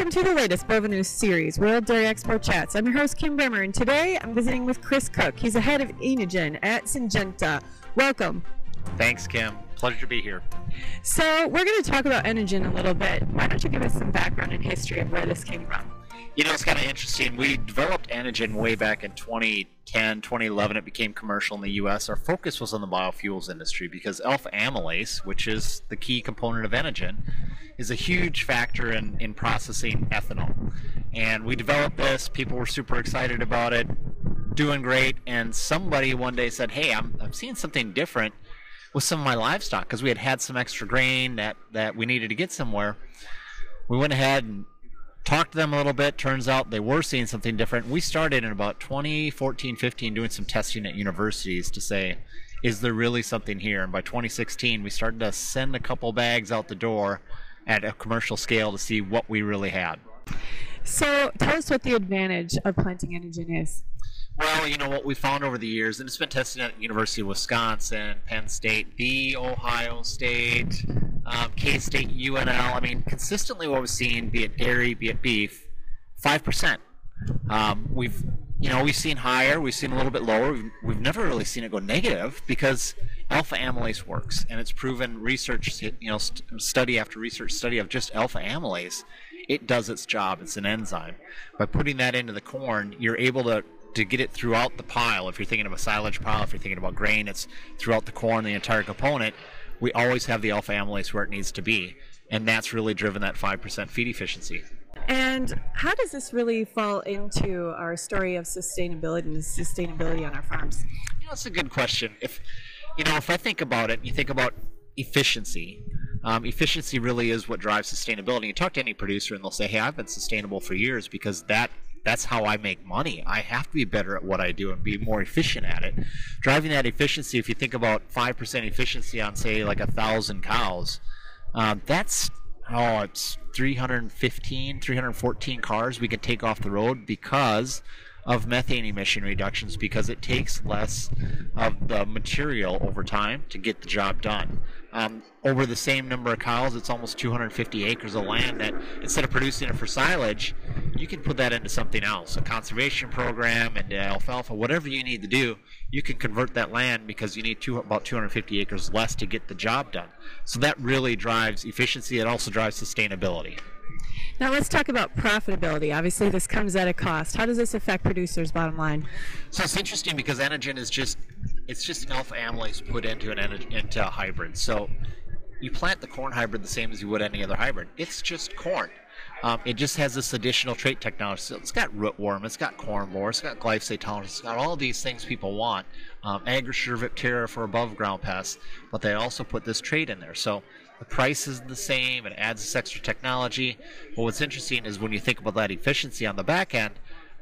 Welcome to the latest Bova News series, World Dairy Expo Chats. I'm your host, Kim Bremer, and today I'm visiting with Chris Cook. He's the head of Enogen at Syngenta. Welcome. Thanks, Kim. Pleasure to be here. So, we're going to talk about Enogen a little bit. Why don't you give us some background and history of where this came from? You know, it's kind of interesting. We developed Enogen way back in 2010, 2011. It became commercial in the U.S. Our focus was on the biofuels industry because alpha amylase, which is the key component of Enogen, is a huge factor in, in processing ethanol. And we developed this. People were super excited about it, doing great. And somebody one day said, "Hey, I'm I'm seeing something different." with some of my livestock because we had had some extra grain that, that we needed to get somewhere. We went ahead and talked to them a little bit. Turns out they were seeing something different. We started in about 2014 15 doing some testing at universities to say, is there really something here? And by 2016, we started to send a couple bags out the door at a commercial scale to see what we really had. So, tell us what the advantage of planting Enogen is. Well, you know what we found over the years, and it's been tested at University of Wisconsin, Penn State, the Ohio State, um, K State, UNL. I mean, consistently what we've seen, be it dairy, be it beef, five percent. Um, we've you know we've seen higher, we've seen a little bit lower. We've, we've never really seen it go negative because alpha amylase works, and it's proven research, you know, st- study after research study of just alpha amylase. It does its job. It's an enzyme. By putting that into the corn, you're able to to get it throughout the pile. If you're thinking of a silage pile, if you're thinking about grain, it's throughout the corn, the entire component. We always have the alpha amylase where it needs to be, and that's really driven that five percent feed efficiency. And how does this really fall into our story of sustainability and sustainability on our farms? You know, it's a good question. If you know, if I think about it, you think about efficiency. Um, efficiency really is what drives sustainability. You talk to any producer, and they'll say, "Hey, I've been sustainable for years because that that's how I make money. I have to be better at what I do and be more efficient at it. Driving that efficiency, if you think about 5% efficiency on, say, like a thousand cows, um, that's, oh, it's 315, 314 cars we can take off the road because of methane emission reductions because it takes less of the material over time to get the job done. Um, over the same number of cows, it's almost 250 acres of land that instead of producing it for silage, you can put that into something else, a conservation program, and alfalfa, whatever you need to do. You can convert that land because you need two, about 250 acres less to get the job done. So that really drives efficiency. It also drives sustainability. Now let's talk about profitability. Obviously, this comes at a cost. How does this affect producers' bottom line? So it's interesting because Enogen is just it's just alpha amylase put into an into a hybrid. So you plant the corn hybrid the same as you would any other hybrid. It's just corn. Um, it just has this additional trait technology. So it's got rootworm, it's got corn borer, it's got glyphosate tolerance, it's got all these things people want. Um, Agrisure for above ground pests, but they also put this trait in there. So the price is the same. It adds this extra technology. But what's interesting is when you think about that efficiency on the back end,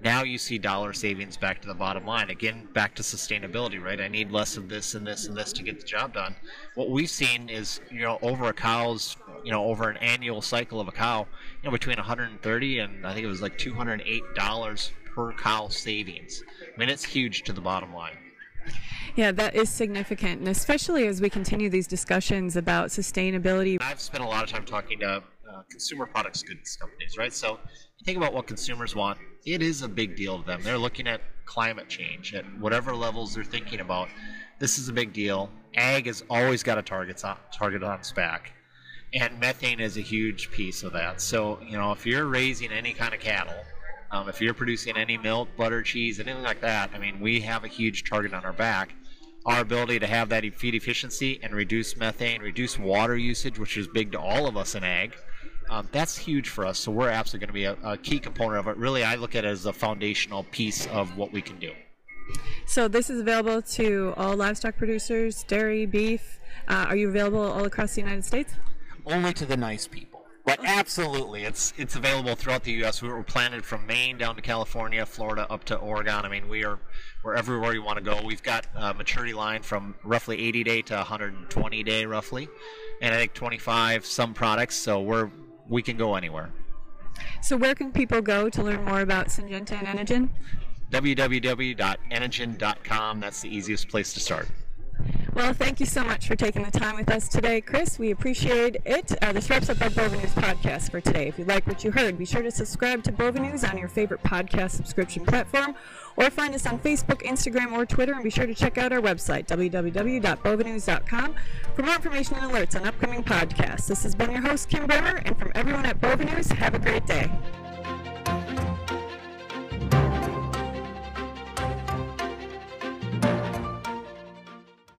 now you see dollar savings back to the bottom line. Again, back to sustainability, right? I need less of this and this and this to get the job done. What we've seen is, you know, over a cow's, you know, over an annual cycle of a cow, you know, between 130 and I think it was like 208 dollars per cow savings. I mean, it's huge to the bottom line. Yeah, that is significant, and especially as we continue these discussions about sustainability. I've spent a lot of time talking to uh, consumer products goods companies, right? So you think about what consumers want. It is a big deal to them. They're looking at climate change at whatever levels they're thinking about. This is a big deal. Ag has always got a target on, target on its back, and methane is a huge piece of that. So you know, if you're raising any kind of cattle, um, if you're producing any milk, butter, cheese, anything like that, I mean, we have a huge target on our back. Our ability to have that feed efficiency and reduce methane, reduce water usage, which is big to all of us in ag, um, that's huge for us. So we're absolutely going to be a, a key component of it. Really, I look at it as a foundational piece of what we can do. So this is available to all livestock producers, dairy, beef. Uh, are you available all across the United States? Only to the nice people. But absolutely, it's it's available throughout the U.S. We were planted from Maine down to California, Florida, up to Oregon. I mean, we are we're everywhere you want to go. We've got a maturity line from roughly 80 day to 120 day, roughly, and I think 25 some products. So we're we can go anywhere. So where can people go to learn more about Syngenta and Enogen? www.enogen.com. That's the easiest place to start. Well, thank you so much for taking the time with us today, Chris. We appreciate it. Uh, this wraps up our Bova News podcast for today. If you like what you heard, be sure to subscribe to Bova News on your favorite podcast subscription platform or find us on Facebook, Instagram, or Twitter. And be sure to check out our website, www.bovanews.com, for more information and alerts on upcoming podcasts. This has been your host, Kim Bremer, and from everyone at Bova News, have a great day.